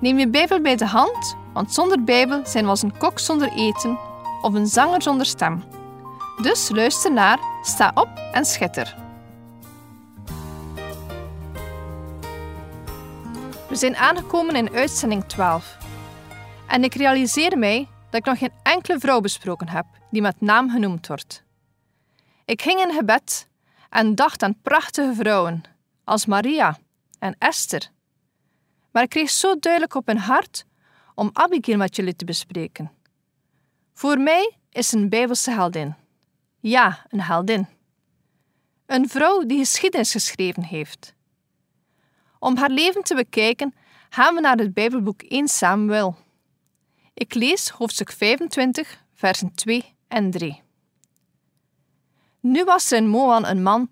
Neem je Bijbel bij de hand, want zonder Bijbel zijn we als een kok zonder eten of een zanger zonder stem. Dus luister naar, sta op en schitter. We zijn aangekomen in uitzending 12. En ik realiseer mij dat ik nog geen enkele vrouw besproken heb die met naam genoemd wordt. Ik ging in gebed en dacht aan prachtige vrouwen als Maria en Esther. Maar ik kreeg zo duidelijk op mijn hart om Abigail met jullie te bespreken. Voor mij is een Bijbelse heldin. Ja, een heldin. Een vrouw die geschiedenis geschreven heeft. Om haar leven te bekijken gaan we naar het Bijbelboek 1 Samuel. Ik lees hoofdstuk 25, versen 2 en 3. Nu was er in Moan een man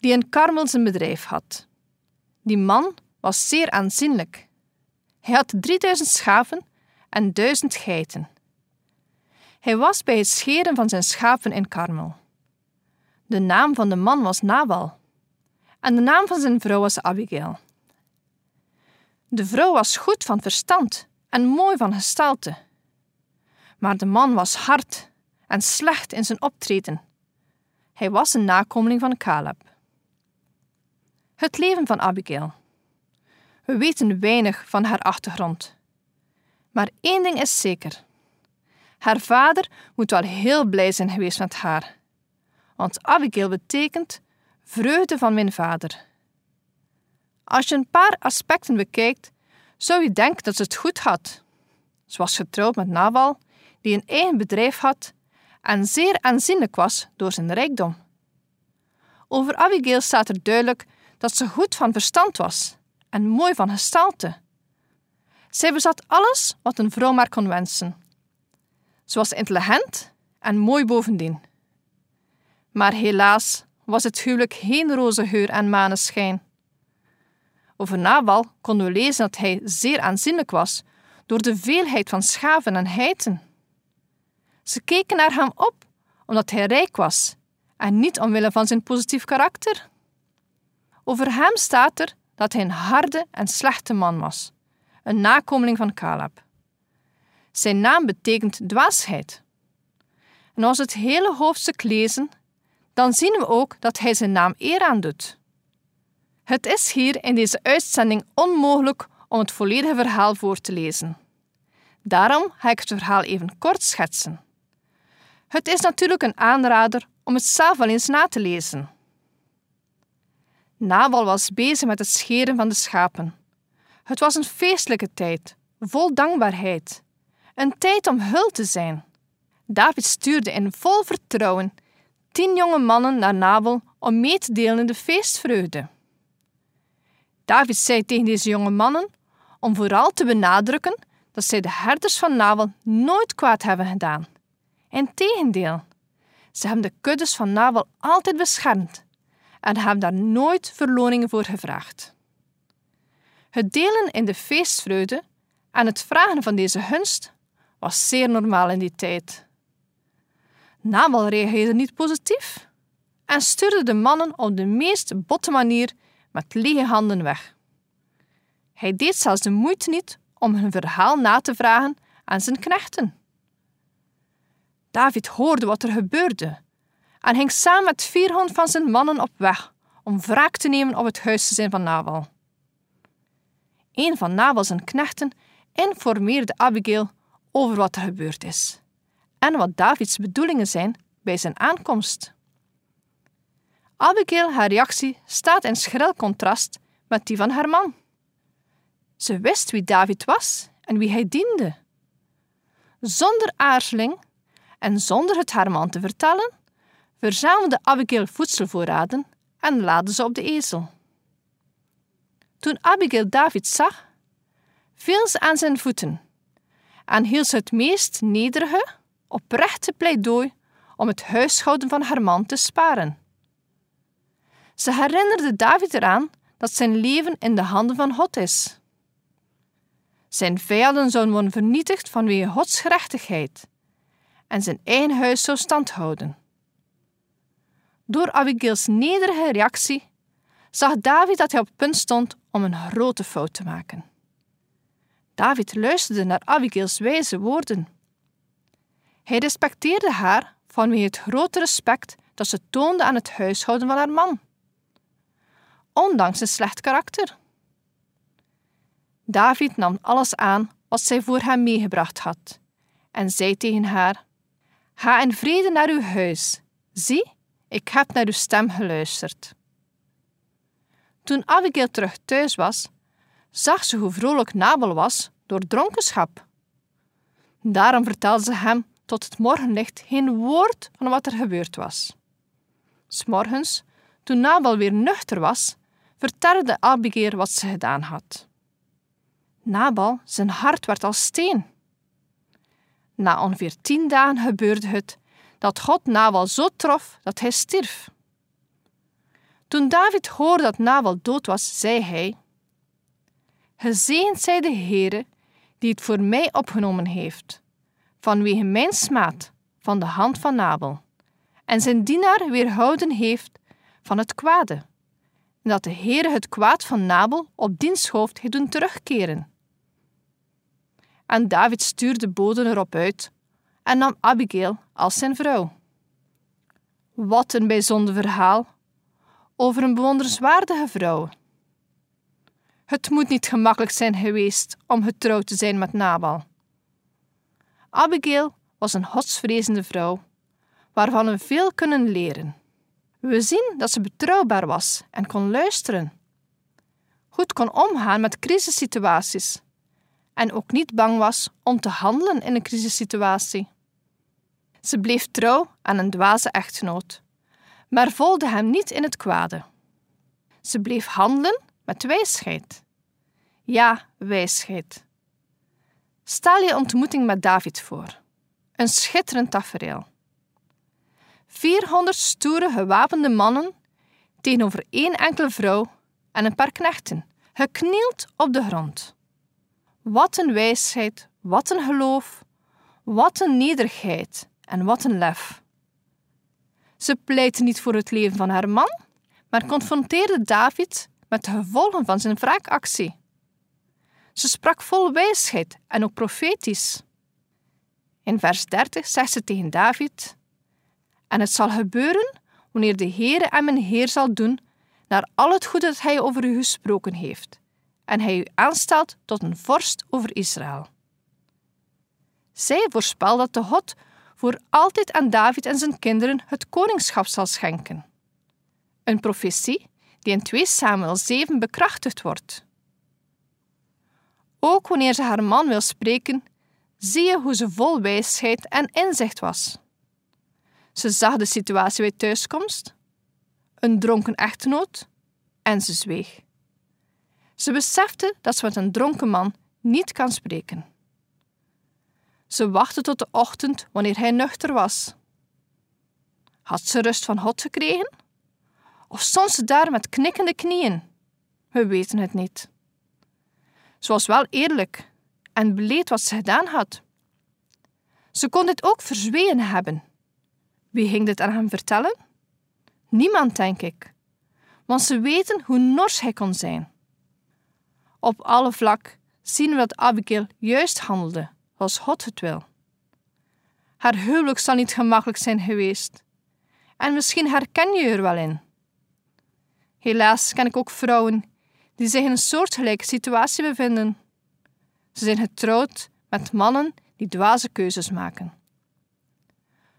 die in Karmel zijn bedrijf had. Die man was zeer aanzienlijk. Hij had 3000 schapen en 1000 geiten. Hij was bij het scheren van zijn schapen in Karmel. De naam van de man was Nabal en de naam van zijn vrouw was Abigail. De vrouw was goed van verstand en mooi van gestalte. Maar de man was hard en slecht in zijn optreden. Hij was een nakomeling van Caleb. Het leven van Abigail. We weten weinig van haar achtergrond. Maar één ding is zeker. Haar vader moet wel heel blij zijn geweest met haar. Want Abigail betekent vreugde van mijn vader. Als je een paar aspecten bekijkt, zou je denken dat ze het goed had. Ze was getrouwd met Nabal, die een eigen bedrijf had en zeer aanzienlijk was door zijn rijkdom. Over Abigail staat er duidelijk dat ze goed van verstand was en mooi van gestalte. Zij bezat alles wat een vrouw maar kon wensen. Ze was intelligent en mooi bovendien. Maar helaas was het huwelijk geen roze geur en maneschijn. Over Nabal konden we lezen dat hij zeer aanzienlijk was door de veelheid van schaven en heiten. Ze keken naar hem op omdat hij rijk was en niet omwille van zijn positief karakter. Over hem staat er dat hij een harde en slechte man was, een nakomeling van Caleb. Zijn naam betekent dwaasheid. En als we het hele hoofdstuk lezen, dan zien we ook dat hij zijn naam eer aandoet. Het is hier in deze uitzending onmogelijk om het volledige verhaal voor te lezen. Daarom ga ik het verhaal even kort schetsen. Het is natuurlijk een aanrader om het zelf wel eens na te lezen. Nabal was bezig met het scheren van de schapen. Het was een feestelijke tijd, vol dankbaarheid. Een tijd om hul te zijn. David stuurde in vol vertrouwen tien jonge mannen naar Nabal om mee te delen in de feestvreugde. David zei tegen deze jonge mannen om vooral te benadrukken dat zij de herders van Nabal nooit kwaad hebben gedaan. Integendeel, ze hebben de kuddes van Nabal altijd beschermd en hebben daar nooit verloningen voor gevraagd. Het delen in de feestvreugde en het vragen van deze gunst was zeer normaal in die tijd. Nabal reageerde niet positief en stuurde de mannen op de meest botte manier met lege handen weg. Hij deed zelfs de moeite niet om hun verhaal na te vragen aan zijn knechten. David hoorde wat er gebeurde en ging samen met 400 van zijn mannen op weg om wraak te nemen op het huisgezin van Nabal. Een van Nabals knechten informeerde Abigail over wat er gebeurd is en wat Davids bedoelingen zijn bij zijn aankomst. Abigail, haar reactie, staat in schril contrast met die van haar man. Ze wist wie David was en wie hij diende. Zonder aarzeling en zonder het haar man te vertellen, verzamelde Abigail voedselvoorraden en laadde ze op de ezel. Toen Abigail David zag, viel ze aan zijn voeten en hield ze het meest nederige, oprechte pleidooi om het huishouden van haar man te sparen. Ze herinnerde David eraan dat zijn leven in de handen van God is. Zijn vijanden zouden worden vernietigd vanwege Gods gerechtigheid en zijn eigen huis zou stand houden. Door Abigail's nederige reactie zag David dat hij op het punt stond om een grote fout te maken. David luisterde naar Abigail's wijze woorden. Hij respecteerde haar vanwege het grote respect dat ze toonde aan het huishouden van haar man, ondanks een slecht karakter. David nam alles aan wat zij voor hem meegebracht had en zei tegen haar: Ga in vrede naar uw huis. Zie, ik heb naar uw stem geluisterd. Toen Abigail terug thuis was, zag ze hoe vrolijk Nabel was door dronkenschap. Daarom vertelde ze hem tot het morgenlicht geen woord van wat er gebeurd was. S'morgens, toen Nabal weer nuchter was, vertelde Abigail wat ze gedaan had. Nabal, zijn hart werd als steen. Na ongeveer tien dagen gebeurde het dat God Nabal zo trof dat hij stierf. Toen David hoorde dat Nabal dood was, zei hij: Gezegend zij de Heere die het voor mij opgenomen heeft, vanwege mijn smaad van de hand van Nabal, en zijn dienaar weerhouden heeft van het kwade, en dat de Heere het kwaad van Nabal op diens hoofd heeft doen terugkeren. En David stuurde boden erop uit en nam Abigail als zijn vrouw. Wat een bijzonder verhaal over een bewonderenswaardige vrouw. Het moet niet gemakkelijk zijn geweest om getrouwd te zijn met Nabal. Abigail was een godsvrezende vrouw, waarvan we veel kunnen leren. We zien dat ze betrouwbaar was en kon luisteren. Goed kon omgaan met crisissituaties en ook niet bang was om te handelen in een crisissituatie. Ze bleef trouw aan een dwaze echtgenoot, maar volgde hem niet in het kwade. Ze bleef handelen met wijsheid. Ja, wijsheid. Stel je ontmoeting met David voor. Een schitterend tafereel. 400 stoere gewapende mannen tegenover één enkele vrouw en een paar knechten, geknield op de grond. Wat een wijsheid, wat een geloof, wat een nederigheid en wat een lef. Ze pleitte niet voor het leven van haar man, maar confronteerde David met de gevolgen van zijn wraakactie. Ze sprak vol wijsheid en ook profetisch. In vers 30 zegt ze tegen David: En het zal gebeuren wanneer de Heere en mijn Heer zal doen naar al het goede dat hij over u gesproken heeft, en hij u aanstelt tot een vorst over Israël. Zij voorspelt dat de God voor altijd aan David en zijn kinderen het koningschap zal schenken. Een profetie die in 2 Samuel 7 bekrachtigd wordt. Ook wanneer ze haar man wil spreken, zie je hoe ze vol wijsheid en inzicht was. Ze zag de situatie bij thuiskomst, een dronken echtgenoot, en ze zweeg. Ze besefte dat ze met een dronken man niet kan spreken. Ze wachtte tot de ochtend wanneer hij nuchter was. Had ze rust van God gekregen? Of stond ze daar met knikkende knieën? We weten het niet. Ze was wel eerlijk en beleed wat ze gedaan had. Ze kon dit ook verzwegen hebben. Wie ging dit aan hem vertellen? Niemand, denk ik, want ze weten hoe nors hij kon zijn. Op alle vlak zien we dat Abigail juist handelde, zoals God het wil. Haar huwelijk zal niet gemakkelijk zijn geweest, en misschien herken je er wel in. Helaas ken ik ook vrouwen die zich in een soortgelijke situatie bevinden. Ze zijn getrouwd met mannen die dwaze keuzes maken.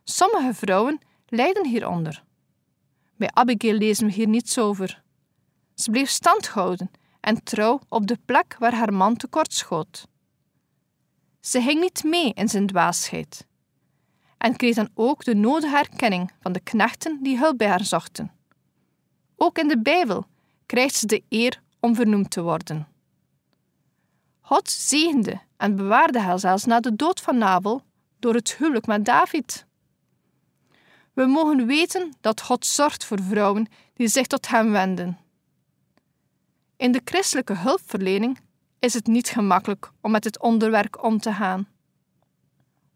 Sommige vrouwen lijden hieronder. Bij Abigail lezen we hier niets over. Ze bleef stand houden en trouw op de plek waar haar man tekortschoot. Ze ging niet mee in zijn dwaasheid en kreeg dan ook de nodige herkenning van de knechten die hulp bij haar zochten. Ook in de Bijbel krijgt ze de eer om vernoemd te worden. God zegende en bewaarde haar zelfs na de dood van Nabel door het huwelijk met David. We mogen weten dat God zorgt voor vrouwen die zich tot Hem wenden. In de christelijke hulpverlening is het niet gemakkelijk om met het onderwerp om te gaan.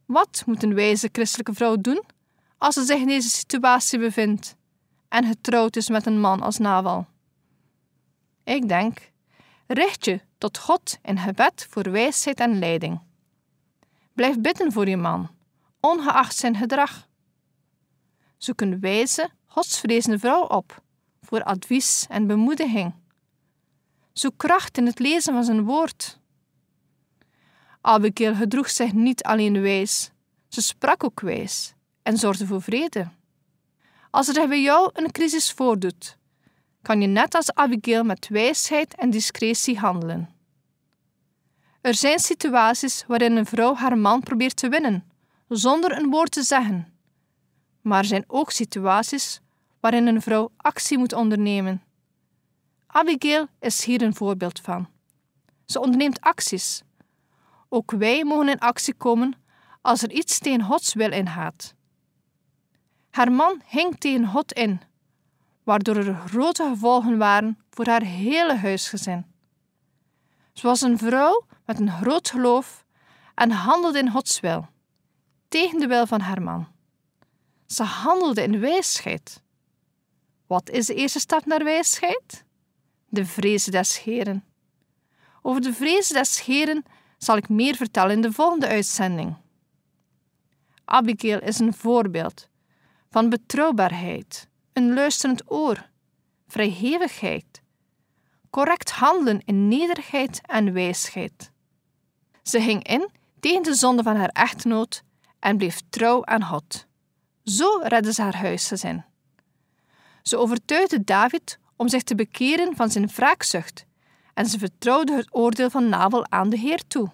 Wat moet een wijze christelijke vrouw doen als ze zich in deze situatie bevindt en getrouwd is met een man als Naval? Ik denk, richt je tot God in gebed voor wijsheid en leiding. Blijf bidden voor je man, ongeacht zijn gedrag. Zoek een wijze, godsvrezende vrouw op voor advies en bemoediging. Zoek kracht in het lezen van zijn woord. Abigail gedroeg zich niet alleen wijs, ze sprak ook wijs en zorgde voor vrede. Als er bij jou een crisis voordoet, kan je net als Abigail met wijsheid en discretie handelen. Er zijn situaties waarin een vrouw haar man probeert te winnen, zonder een woord te zeggen. Maar er zijn ook situaties waarin een vrouw actie moet ondernemen. Abigail is hier een voorbeeld van. Ze onderneemt acties. Ook wij mogen in actie komen als er iets tegen Gods wil ingaat. Haar man hing tegen God in, waardoor er grote gevolgen waren voor haar hele huisgezin. Ze was een vrouw met een groot geloof en handelde in Gods wil, tegen de wil van haar man. Ze handelde in wijsheid. Wat is de eerste stap naar wijsheid? De vrees des Heren. Over de vrees des Heren zal ik meer vertellen in de volgende uitzending. Abigail is een voorbeeld van betrouwbaarheid, een luisterend oor, vrijhevigheid, correct handelen in nederigheid en wijsheid. Ze ging in tegen de zonde van haar echtgenoot en bleef trouw aan God. Zo redde ze haar huisgezin. Ze overtuigde David om zich te bekeren van zijn wraakzucht en ze vertrouwde het oordeel van Nabel aan de Heer toe.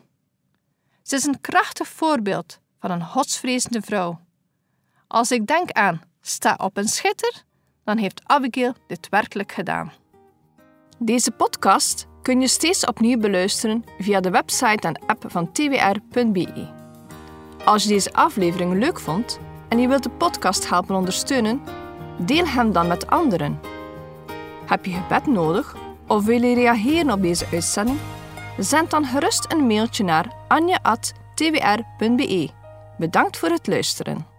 Ze is een krachtig voorbeeld van een godsvrezende vrouw. Als ik denk aan sta op een schitter, dan heeft Abigail dit werkelijk gedaan. Deze podcast kun je steeds opnieuw beluisteren via de website en app van twr.be. Als je deze aflevering leuk vond en je wilt de podcast helpen ondersteunen, deel hem dan met anderen. Heb je gebed nodig of wil je reageren op deze uitzending? Zend dan gerust een mailtje naar anja.twr.be. Bedankt voor het luisteren.